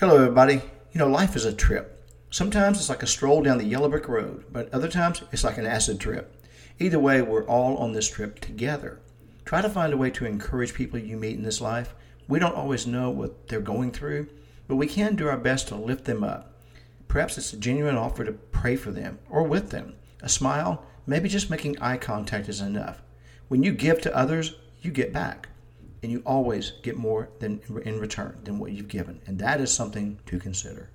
Hello, everybody. You know, life is a trip. Sometimes it's like a stroll down the yellow brick road, but other times it's like an acid trip. Either way, we're all on this trip together. Try to find a way to encourage people you meet in this life. We don't always know what they're going through, but we can do our best to lift them up. Perhaps it's a genuine offer to pray for them or with them. A smile, maybe just making eye contact is enough. When you give to others, you get back and you always get more than in return than what you've given. And that is something to consider.